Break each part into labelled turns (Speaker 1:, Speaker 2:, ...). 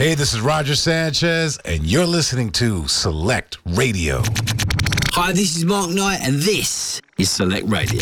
Speaker 1: Hey, this is Roger Sanchez, and you're listening to Select Radio.
Speaker 2: Hi, this is Mark Knight, and this is Select Radio.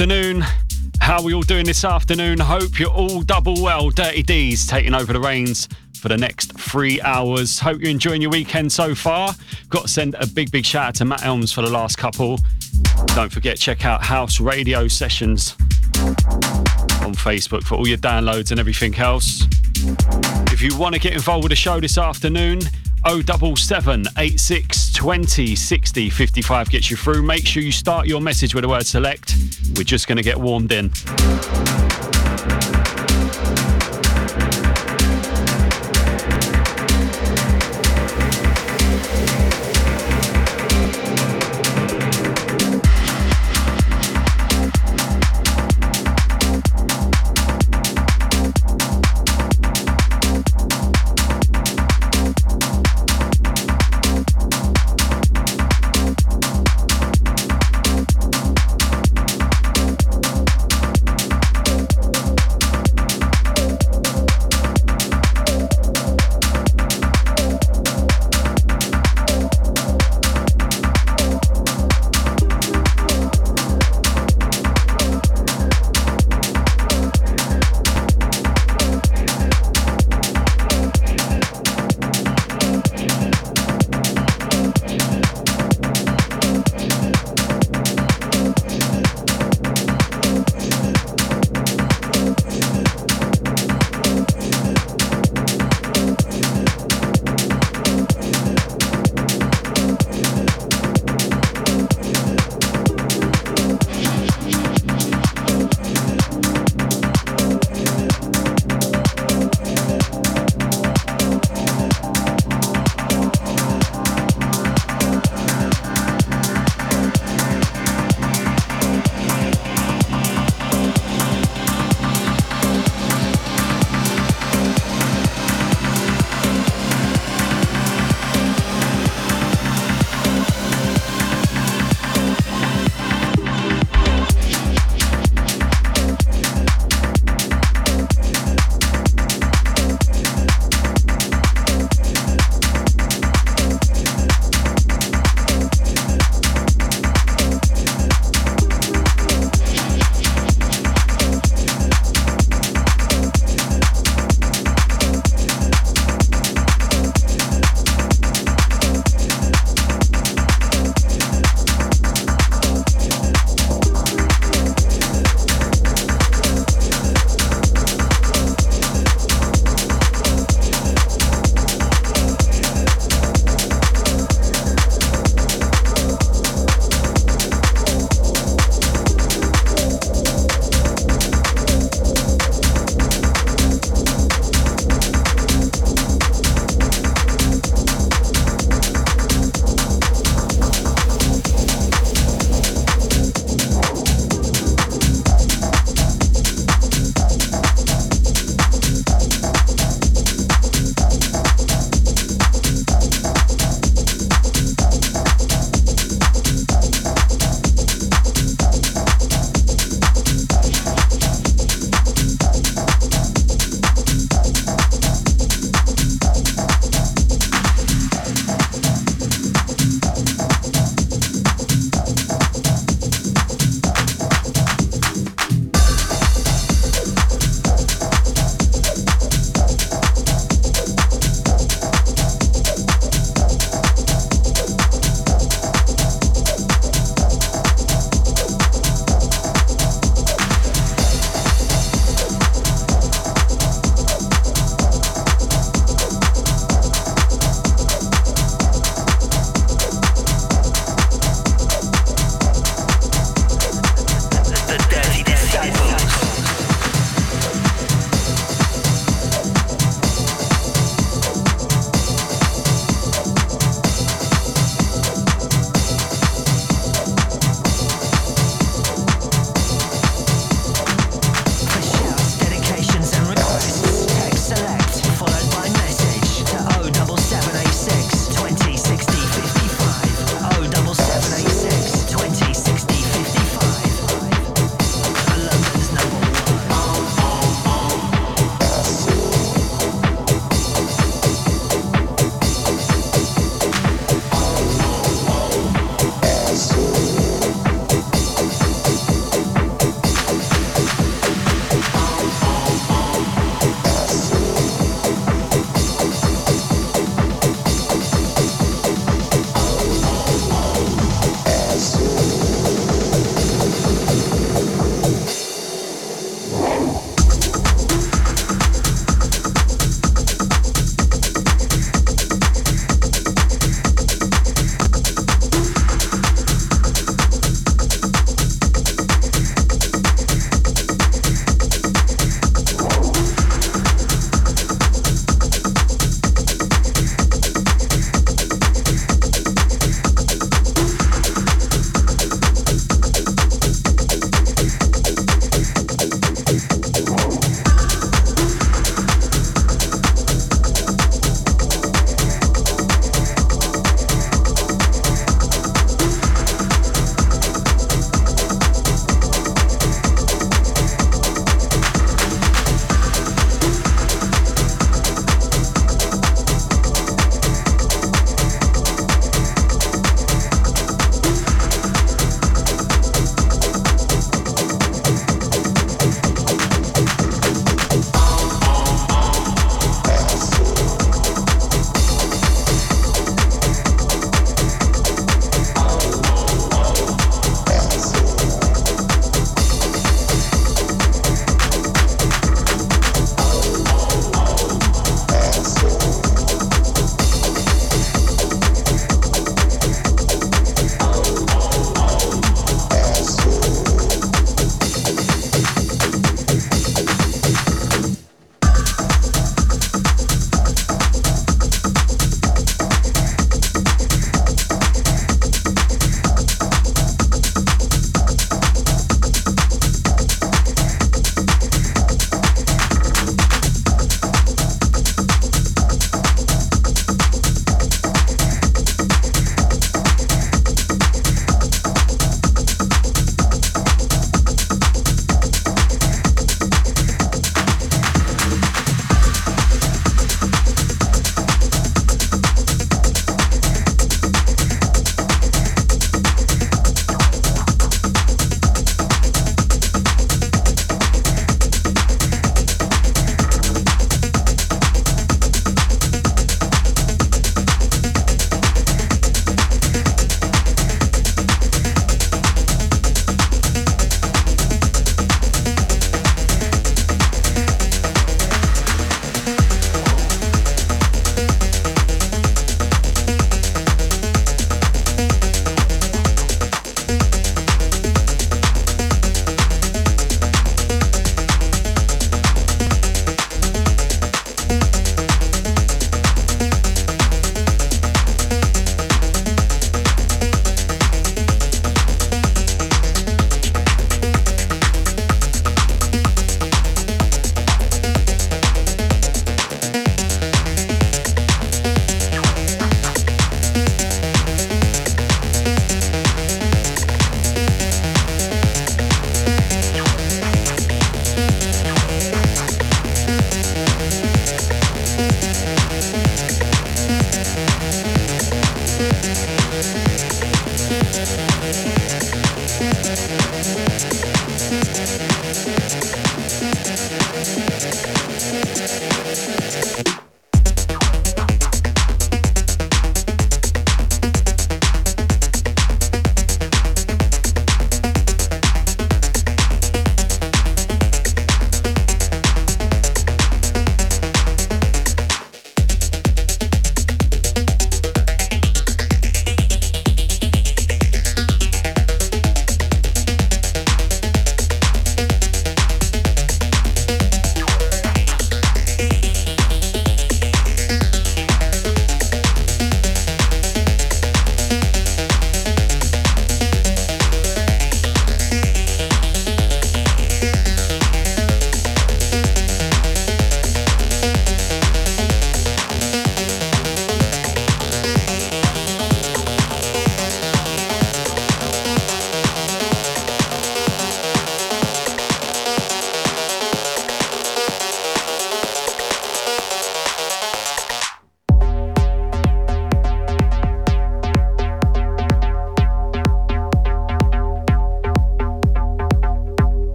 Speaker 3: Afternoon. How are we all doing this afternoon? Hope you're all double well. Dirty D's taking over the reins for the next three hours. Hope you're enjoying your weekend so far. Got to send a big, big shout out to Matt Elms for the last couple. Don't forget, check out House Radio Sessions on Facebook for all your downloads and everything else. If you want to get involved with the show this afternoon, 077 86 20 60 55 gets you through. Make sure you start your message with the word select. We're just going to get warmed in.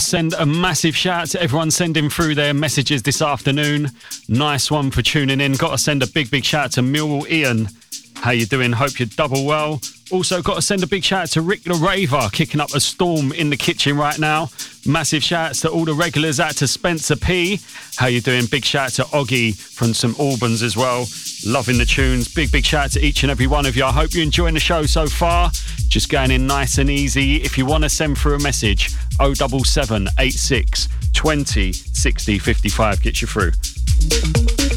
Speaker 3: To send a massive shout to everyone sending through their messages this afternoon. Nice one for tuning in. Got to send a big, big shout to Millwall Ian. How you doing? Hope you're double well. Also got to send a big shout to Rick the Raver, kicking up a storm in the kitchen right now. Massive shouts to all the regulars out to Spencer P. How you doing? Big shout to Oggy from St Albans as well. Loving the tunes. Big, big shout out to each and every one of you. I hope you're enjoying the show so far. Just going in nice and easy. If you want to send through a message, 07786 20 60 55 gets you through.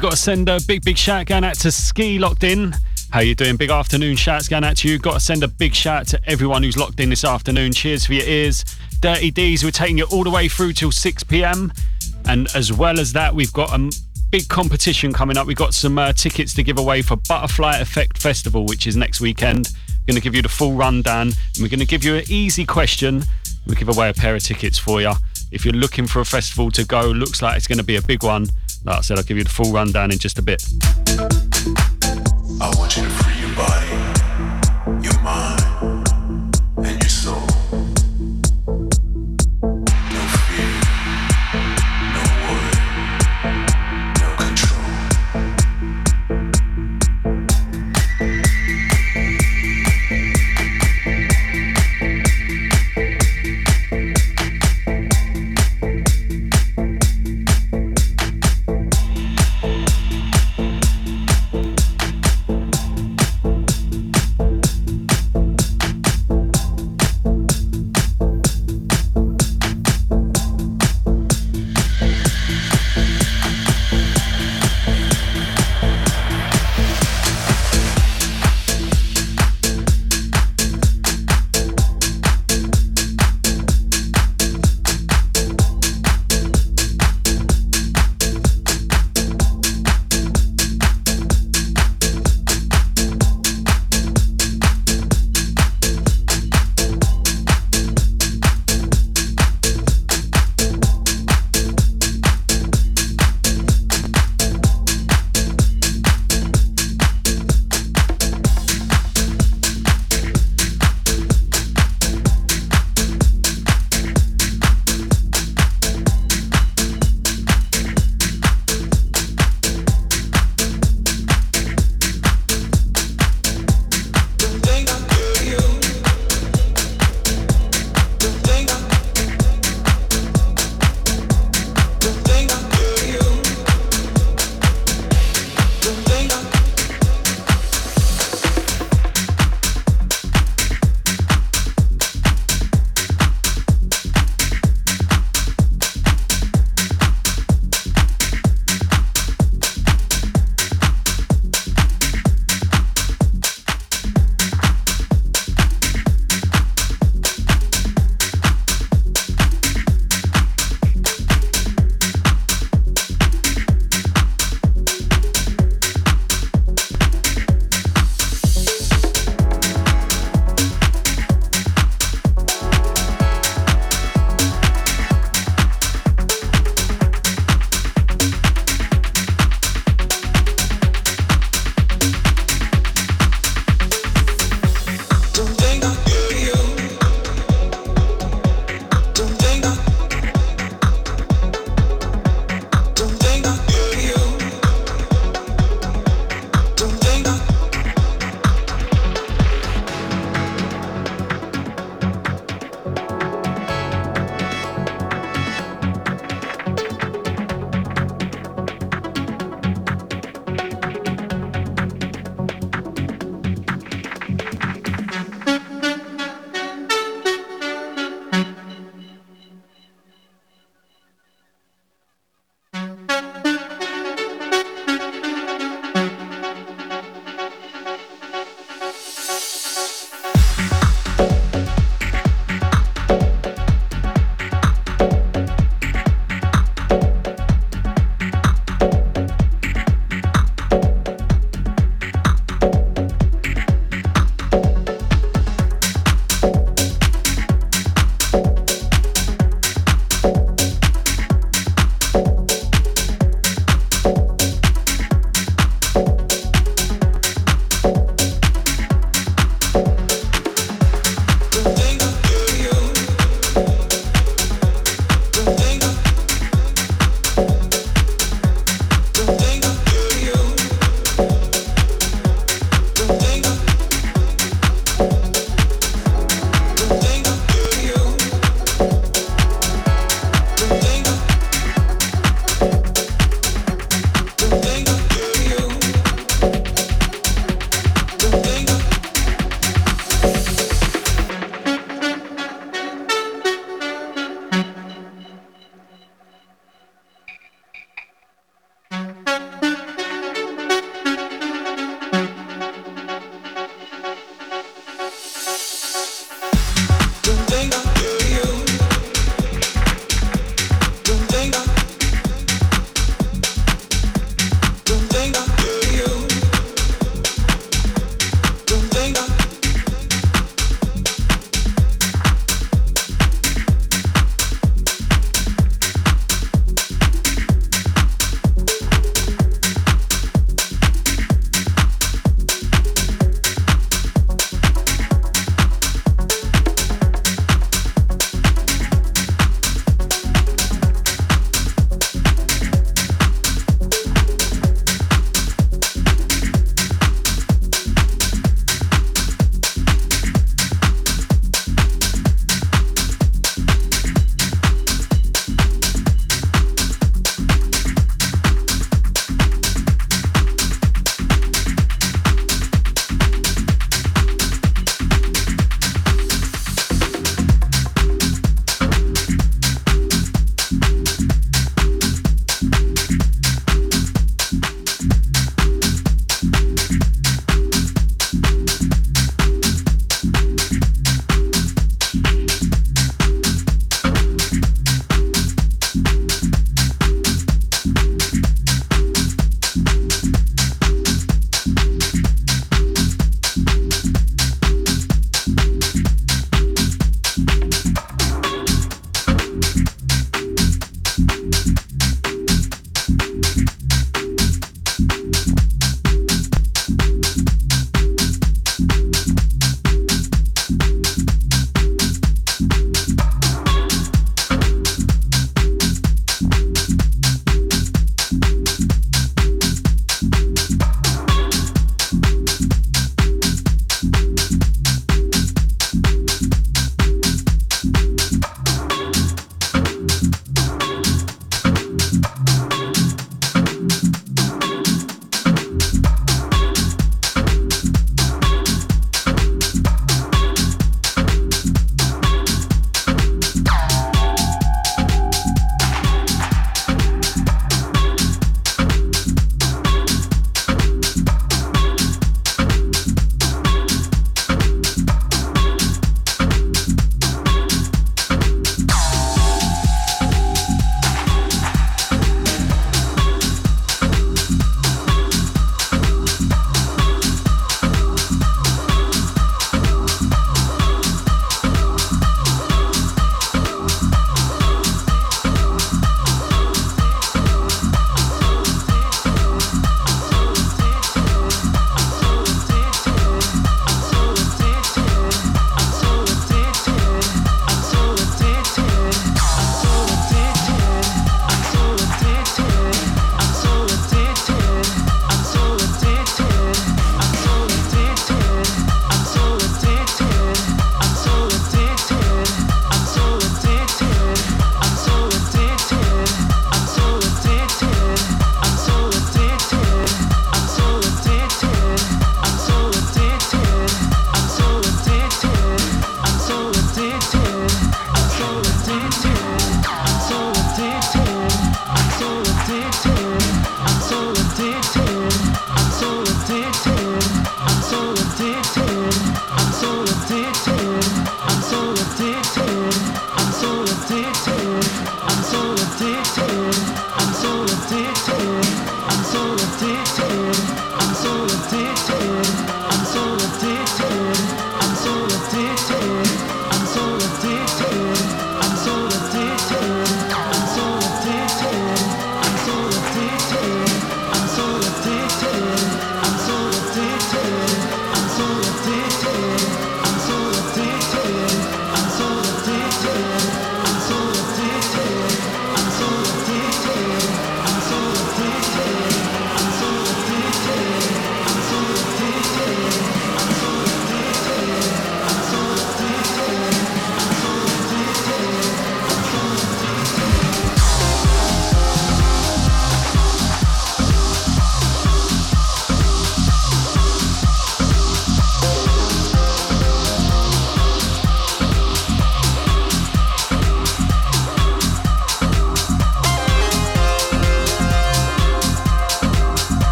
Speaker 3: We've got to send a big, big shout going out to Ski Locked In. How you doing? Big afternoon shouts going out to you. Got to send a big shout to everyone who's locked in this afternoon. Cheers for your ears. Dirty D's, we're taking you all the way through till 6 p.m. And as well as that, we've got a big competition coming up. We've got some uh, tickets to give away for Butterfly Effect Festival, which is next weekend. We're going to give you the full rundown and we're going to give you an easy question. We'll give away a pair of tickets for you. If you're looking for a festival to go, looks like it's going to be a big one. Like I said, I'll give you the full rundown in just a bit.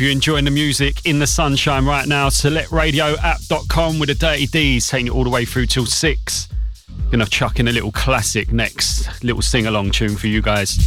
Speaker 4: You're enjoying the music in the sunshine right now. SelectRadioApp.com with the Dirty D's taking it all the way through till six. Gonna chuck in a little classic next, little sing along tune for you guys.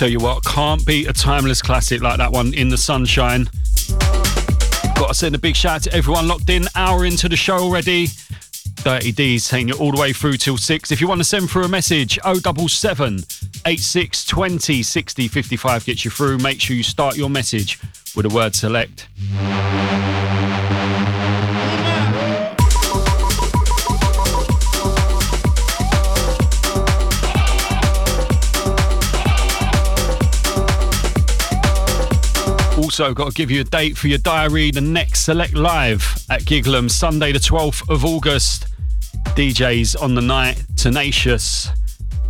Speaker 3: Tell you what, can't beat a timeless classic like that one, In the Sunshine. Got to send a big shout out to everyone locked in, hour into the show already. Dirty D's taking you all the way through till six. If you want to send through a message, 077 8620 60 55 gets you through. Make sure you start your message with the word select. Also, got to give you a date for your diary. The next Select Live at Giglam, Sunday, the 12th of August. DJs on the night Tenacious,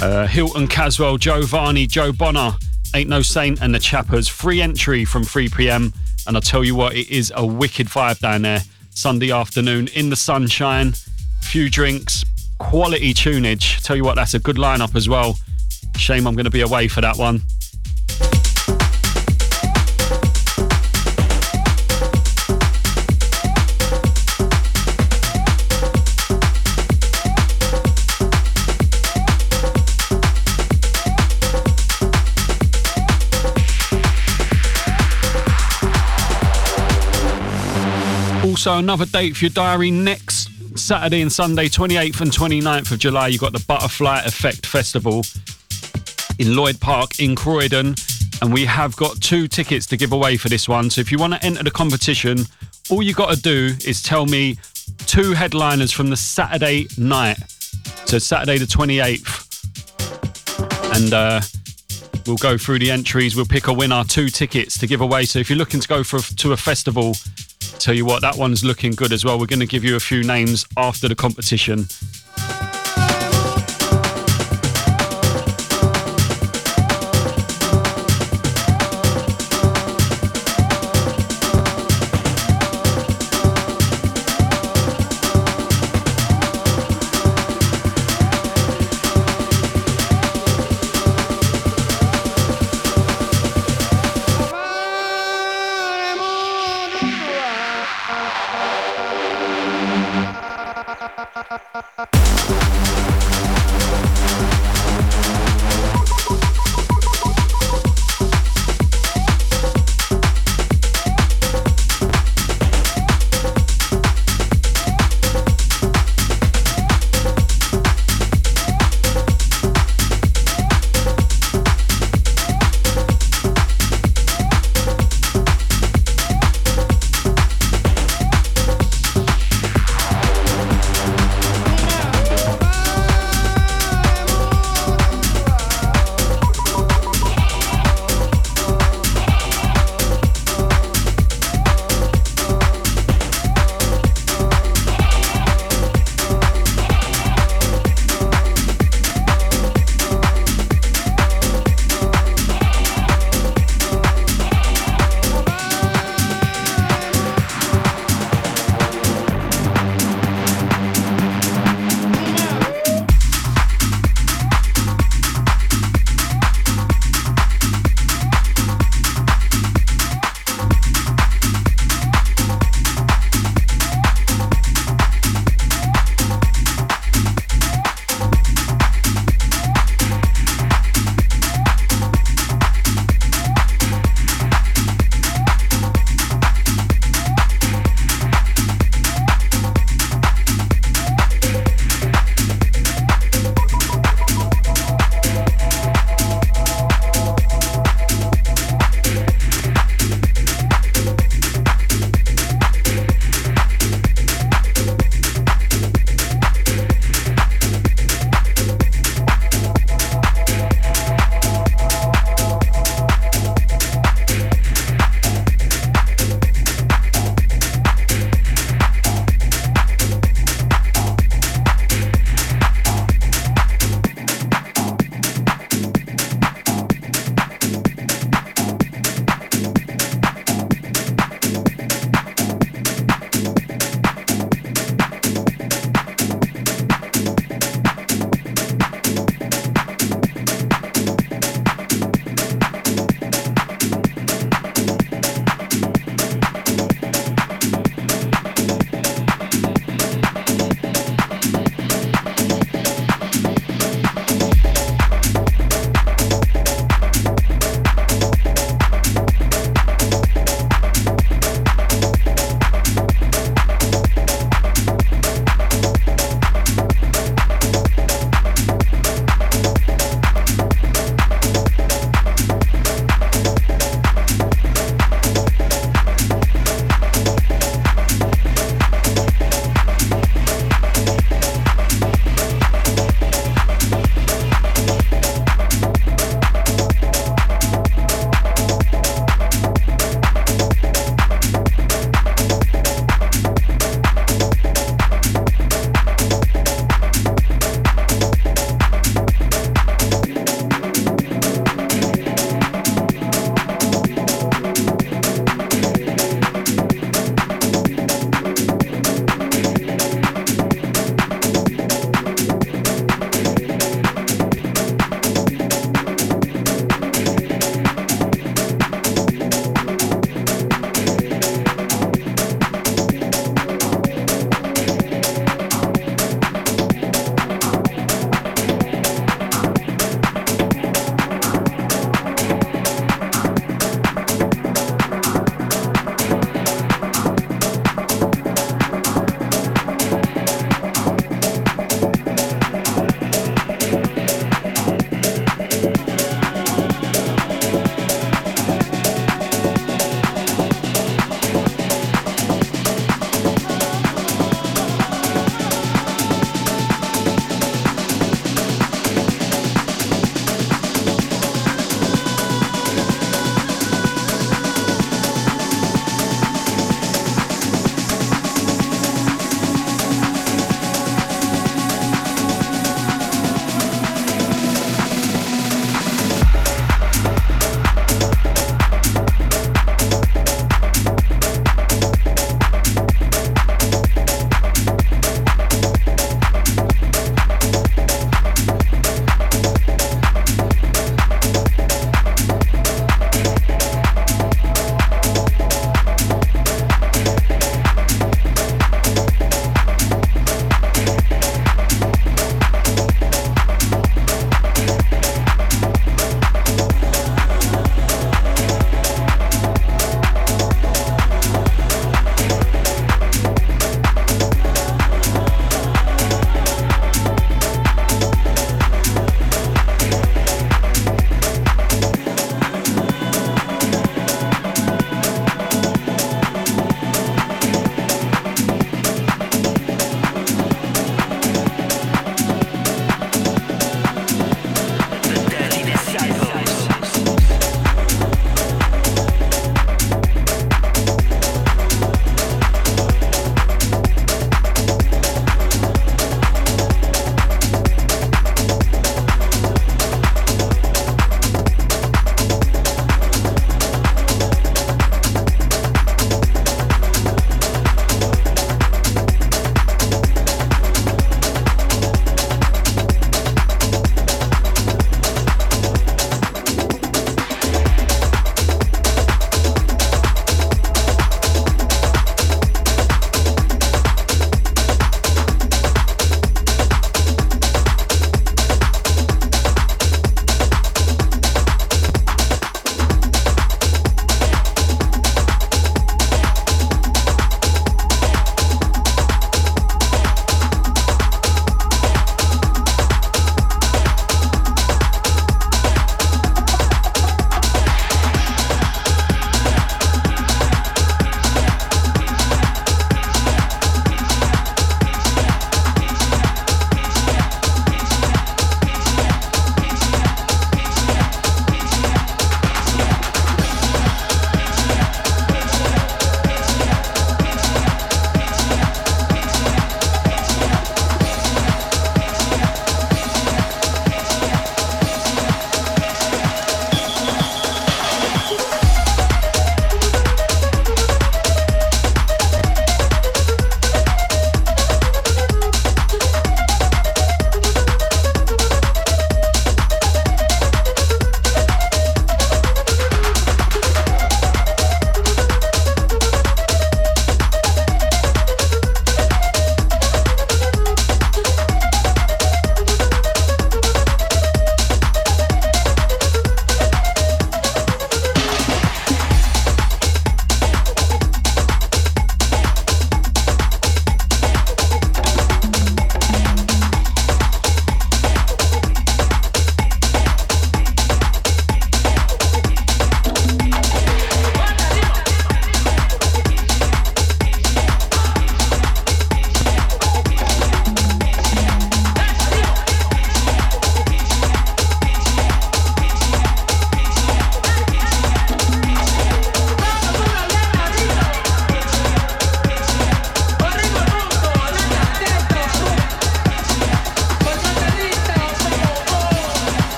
Speaker 3: uh, Hilton Caswell, Joe Varney, Joe Bonner, Ain't No Saint, and the Chappers. Free entry from 3 pm. And I'll tell you what, it is a wicked vibe down there. Sunday afternoon in the sunshine, few drinks, quality tunage. Tell you what, that's a good lineup as well. Shame I'm going to be away for that one. Also, another date for your diary next Saturday and Sunday, 28th and 29th of July. You've got the Butterfly Effect Festival in Lloyd Park in Croydon. And we have got two tickets to give away for this one. So if you want to enter the competition, all you got to do is tell me two headliners from the Saturday night. So Saturday the 28th. And uh, we'll go through the entries. We'll pick a winner, two tickets to give away. So if you're looking to go for to a festival, tell you what, that one's looking good as well. We're going to give you a few names after the competition.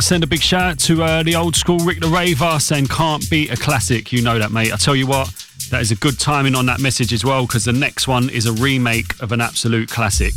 Speaker 3: To send a big shout out to uh, the old school Rick the Raver saying can't beat a classic. You know that, mate. I tell you what, that is a good timing on that message as well because the next one is a remake of an absolute classic.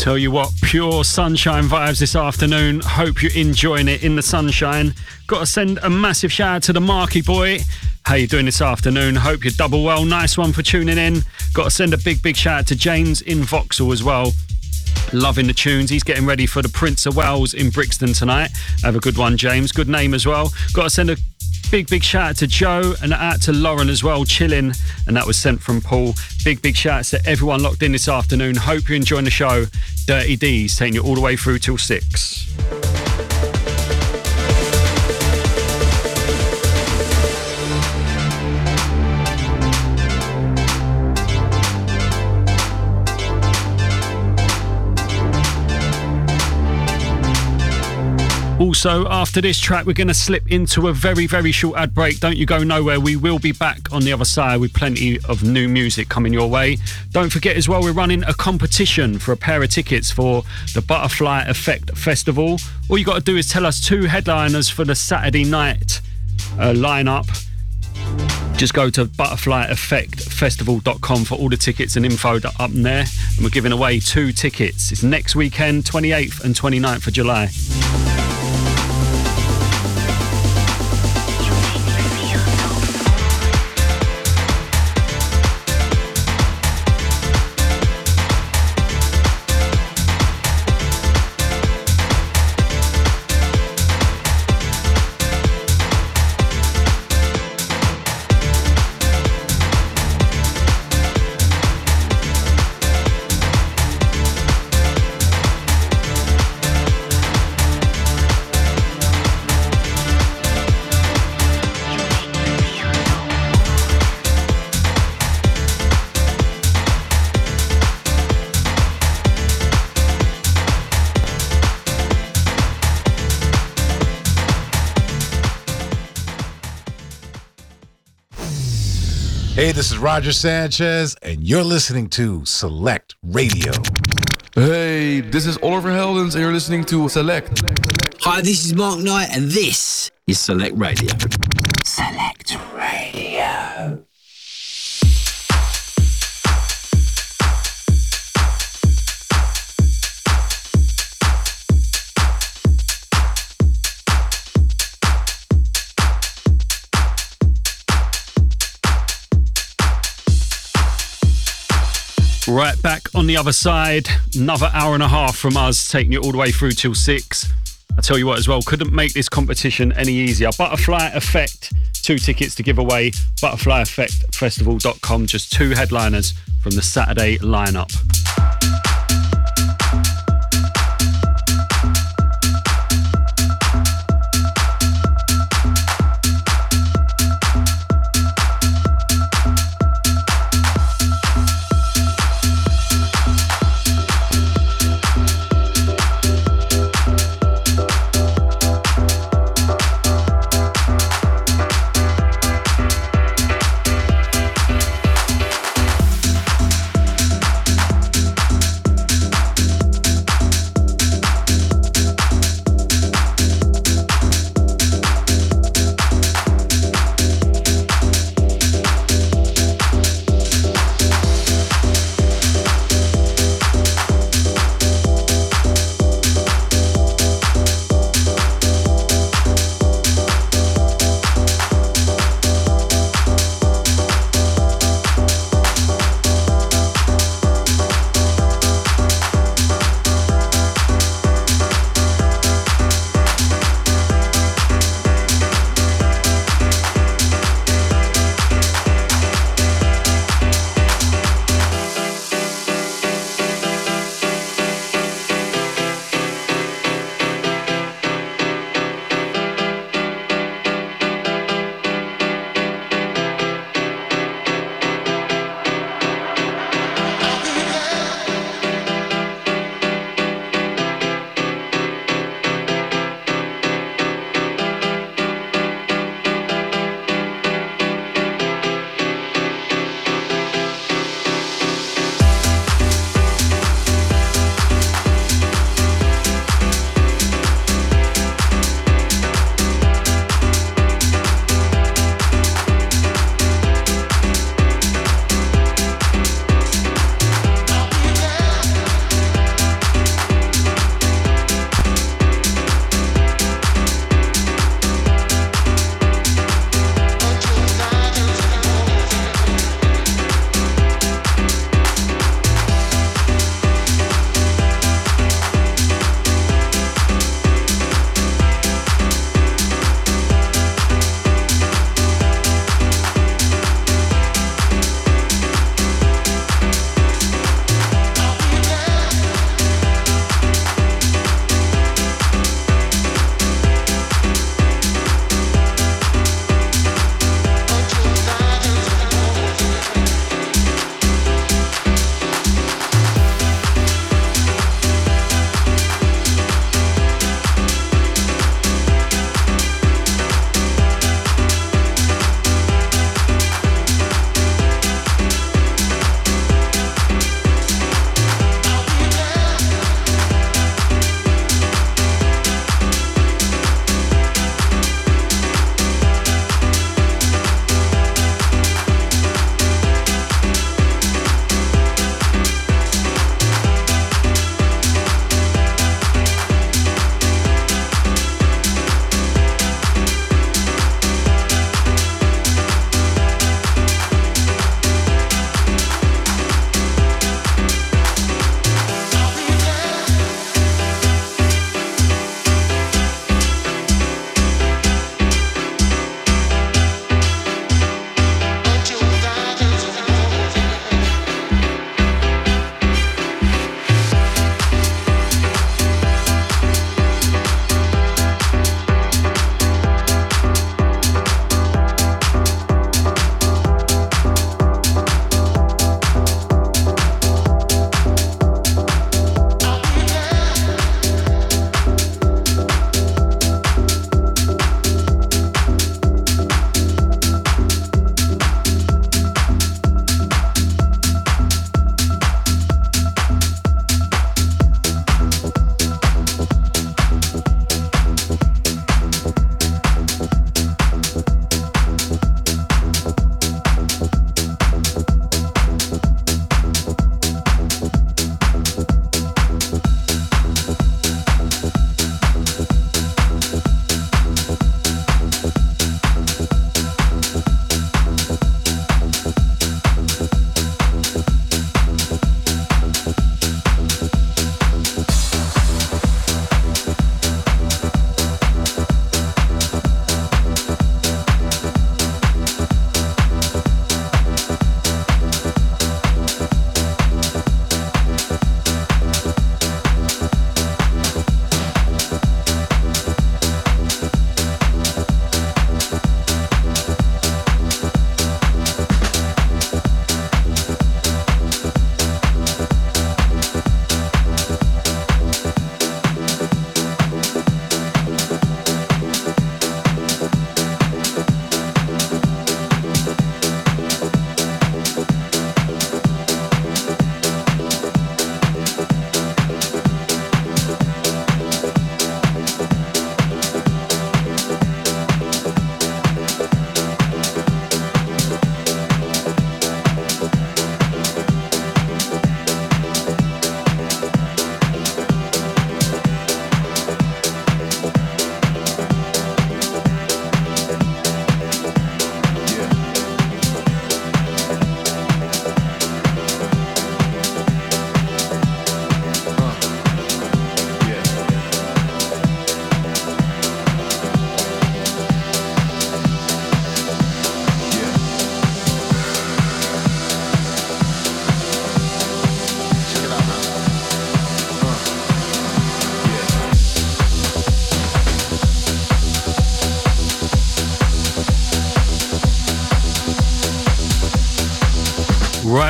Speaker 3: Tell you what, pure sunshine vibes this afternoon. Hope you're enjoying it in the sunshine. Got to send a massive shout out to the Marky boy. How you doing this afternoon? Hope you're double well. Nice one for tuning in. Got to send a big, big shout out to James in Vauxhall as well. Loving the tunes. He's getting ready for the Prince of Wales in Brixton tonight. Have a good one, James. Good name as well. Got to send a Big, big shout out to Joe and out to Lauren as well, chilling. And that was sent from Paul. Big, big shout out to everyone locked in this afternoon. Hope you're enjoying the show. Dirty D's taking you all the way through till six. Also, after this track, we're going to slip into a very, very short ad break. Don't you go nowhere. We will be back on the other side with plenty of new music coming your way. Don't forget as well, we're running a competition for a pair of tickets for the Butterfly Effect Festival. All you got to do is tell us two headliners for the Saturday night uh, lineup. Just go to butterflyeffectfestival.com for all the tickets and info up there. And we're giving away two tickets. It's next weekend, 28th and 29th of July.
Speaker 1: Hey, this is Roger Sanchez, and you're listening to Select Radio.
Speaker 5: Hey, this is Oliver Heldens, and you're listening to Select.
Speaker 2: Hi, this is Mark Knight, and this is Select Radio.
Speaker 3: Right back on the other side, another hour and a half from us, taking you all the way through till six. I tell you what, as well, couldn't make this competition any easier. Butterfly Effect, two tickets to give away. ButterflyEffectFestival.com, just two headliners from the Saturday lineup.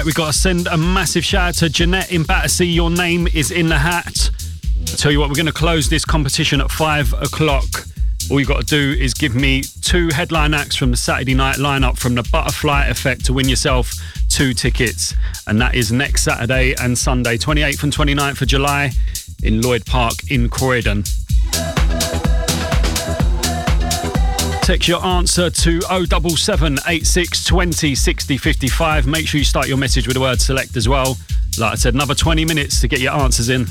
Speaker 3: Right, we got to send a massive shout out to Jeanette in Battersea. Your name is in the hat. I tell you what, we're going to close this competition at five o'clock. All you've got to do is give me two headline acts from the Saturday night lineup from the Butterfly Effect to win yourself two tickets. And that is next Saturday and Sunday, 28th and 29th of July in Lloyd Park in Croydon. Text your answer to 077 86 20 60 55. Make sure you start your message with the word select as well. Like I said, another 20 minutes to get your answers in.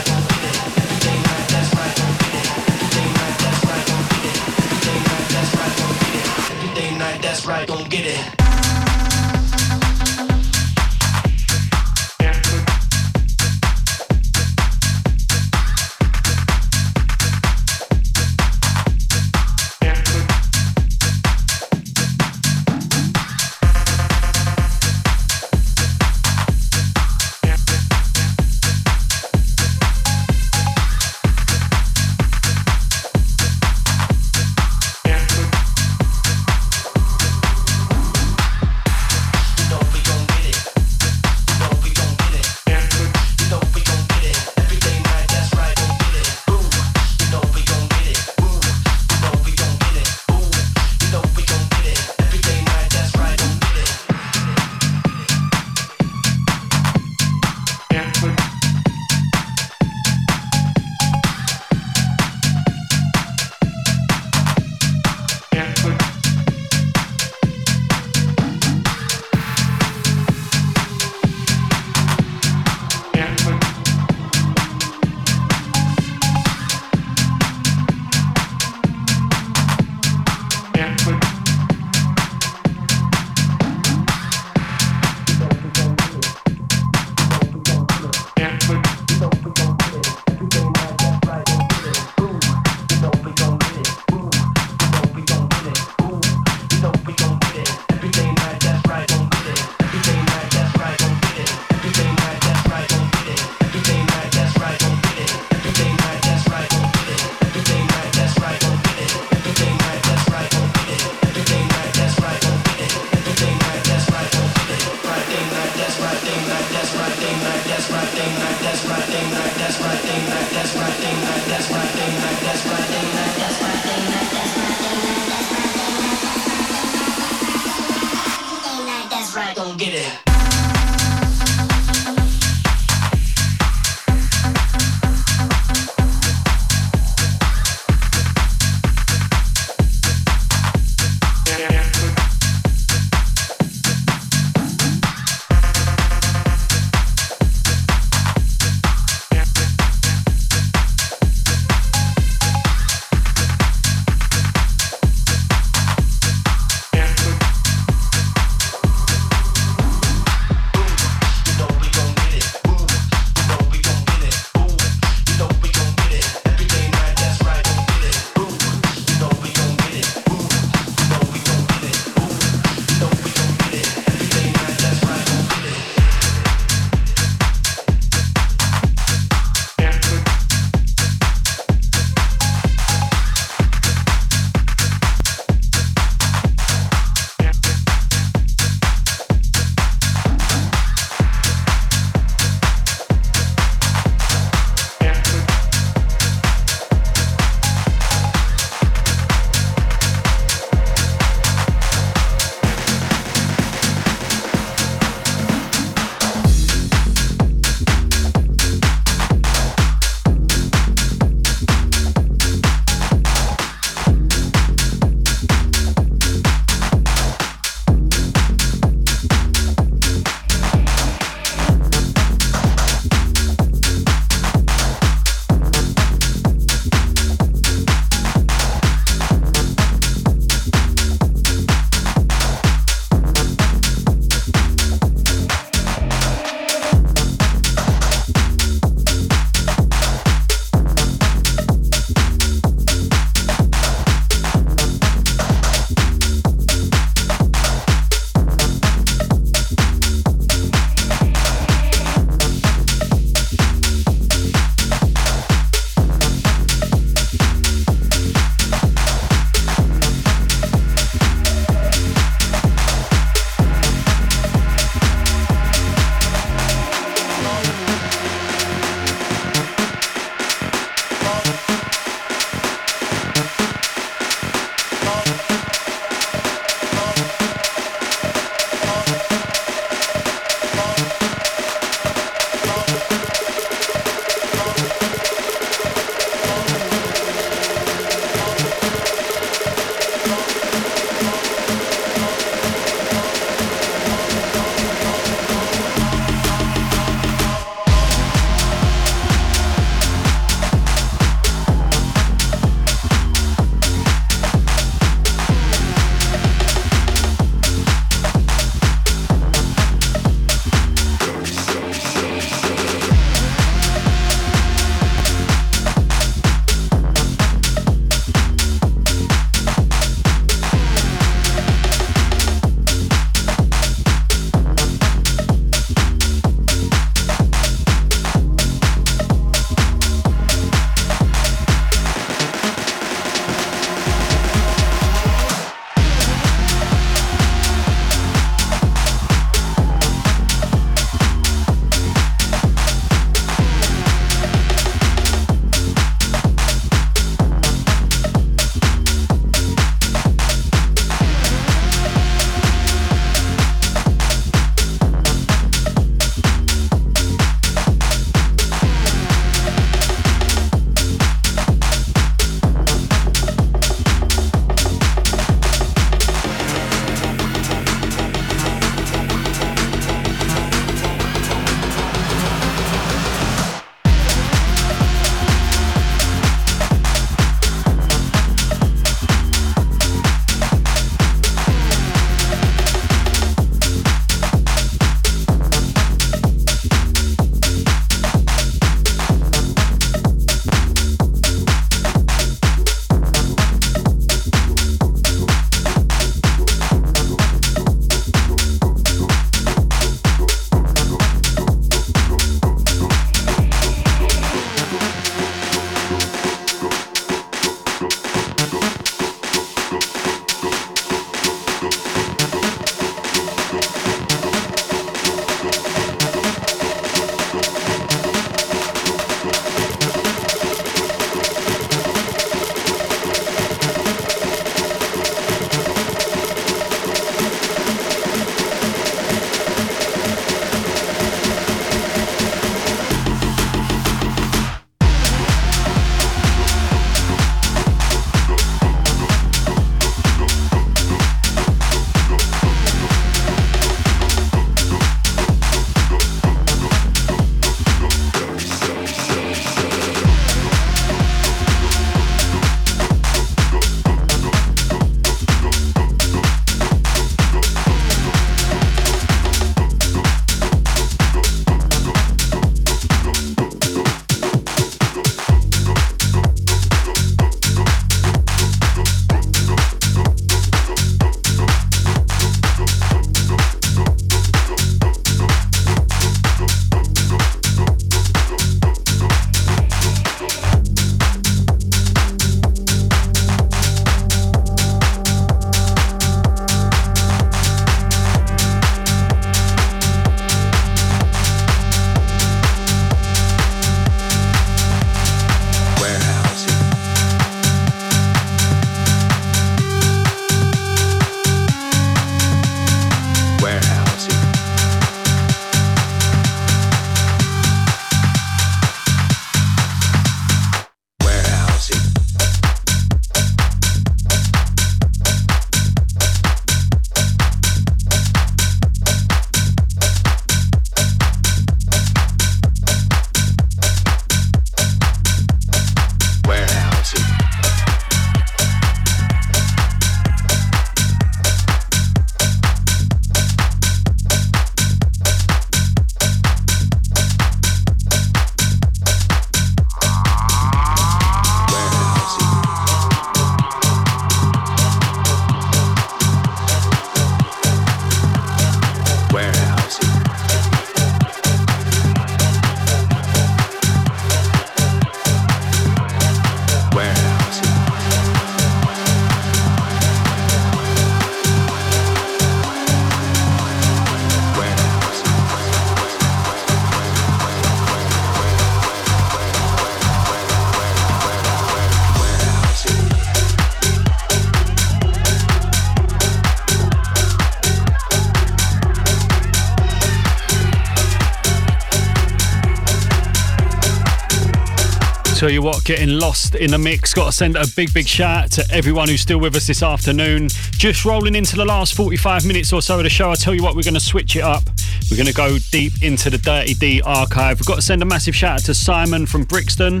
Speaker 6: Tell you
Speaker 3: what, getting lost in the mix. Got to send a big, big shout out to everyone who's still with us this afternoon. Just rolling into the last 45 minutes or so of the show. I tell you what, we're going to switch it up. We're going to go deep into the Dirty D archive. We've got to send a massive shout out to Simon from Brixton.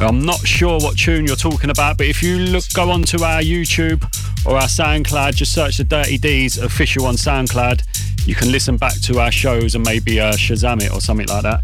Speaker 3: I'm not sure what tune you're talking about, but if you look, go onto our YouTube or our SoundCloud, just search the Dirty D's official on SoundCloud. You can listen back to our shows and maybe uh, Shazam it or something like that.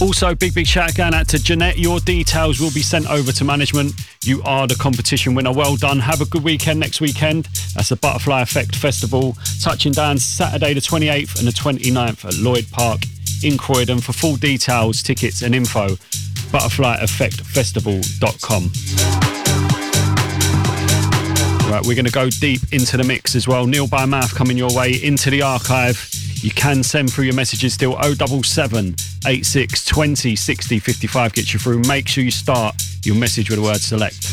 Speaker 3: Also, big, big shout going out to Jeanette. Your details will be sent over to management. You are the competition winner. Well done. Have a good weekend next weekend. That's the Butterfly Effect Festival. Touching down Saturday the 28th and the 29th at Lloyd Park in Croydon. For full details, tickets, and info, butterflyeffectfestival.com. Right, we're going to go deep into the mix as well. Neil by Mouth coming your way into the archive. You can send through your messages still 077 86 20 60 55 gets you through. Make sure you start your message with the word select.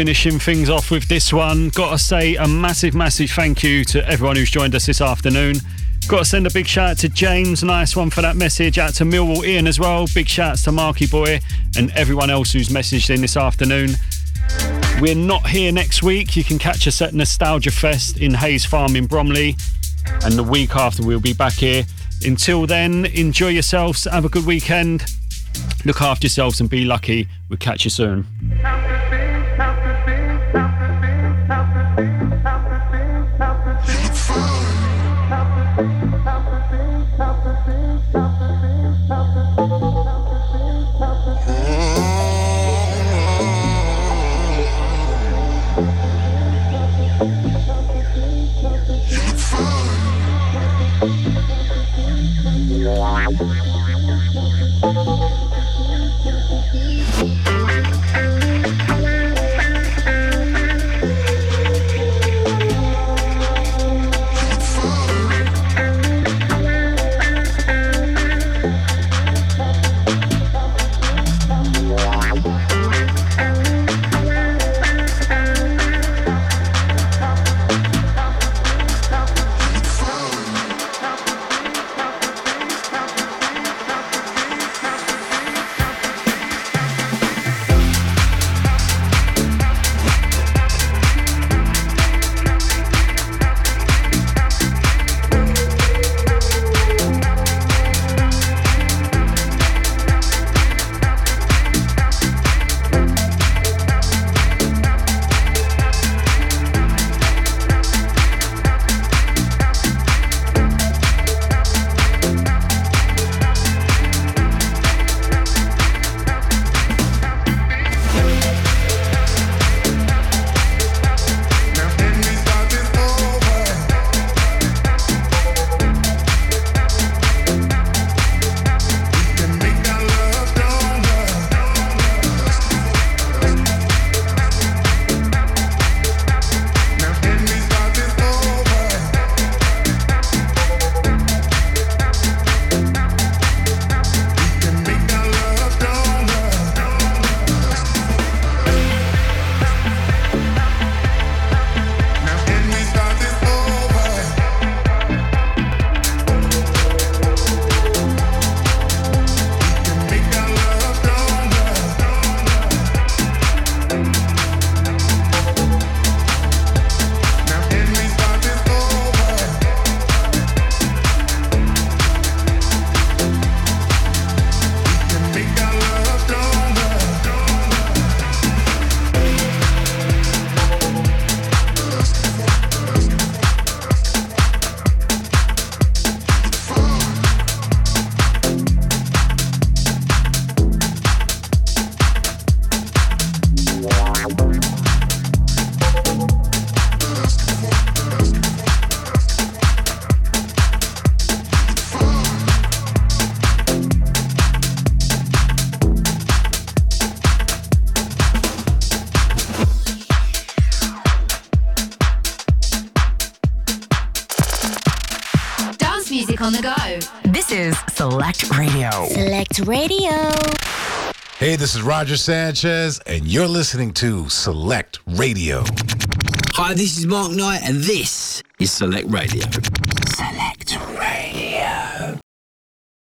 Speaker 3: Finishing things off with this one. Gotta say a massive, massive thank you to everyone who's joined us this afternoon. Got to send a big shout out to James. Nice one for that message. Out to Millwall Ian as well. Big shouts to Marky Boy and everyone else who's messaged in this afternoon. We're not here next week. You can catch us at Nostalgia Fest in Hayes Farm in Bromley. And the week after, we'll be back here. Until then, enjoy yourselves. Have a good weekend. Look after yourselves and be lucky. We'll catch you soon.
Speaker 7: This is
Speaker 1: Roger Sanchez, and you're listening to Select Radio.
Speaker 2: Hi, this is Mark Knight, and this is Select Radio.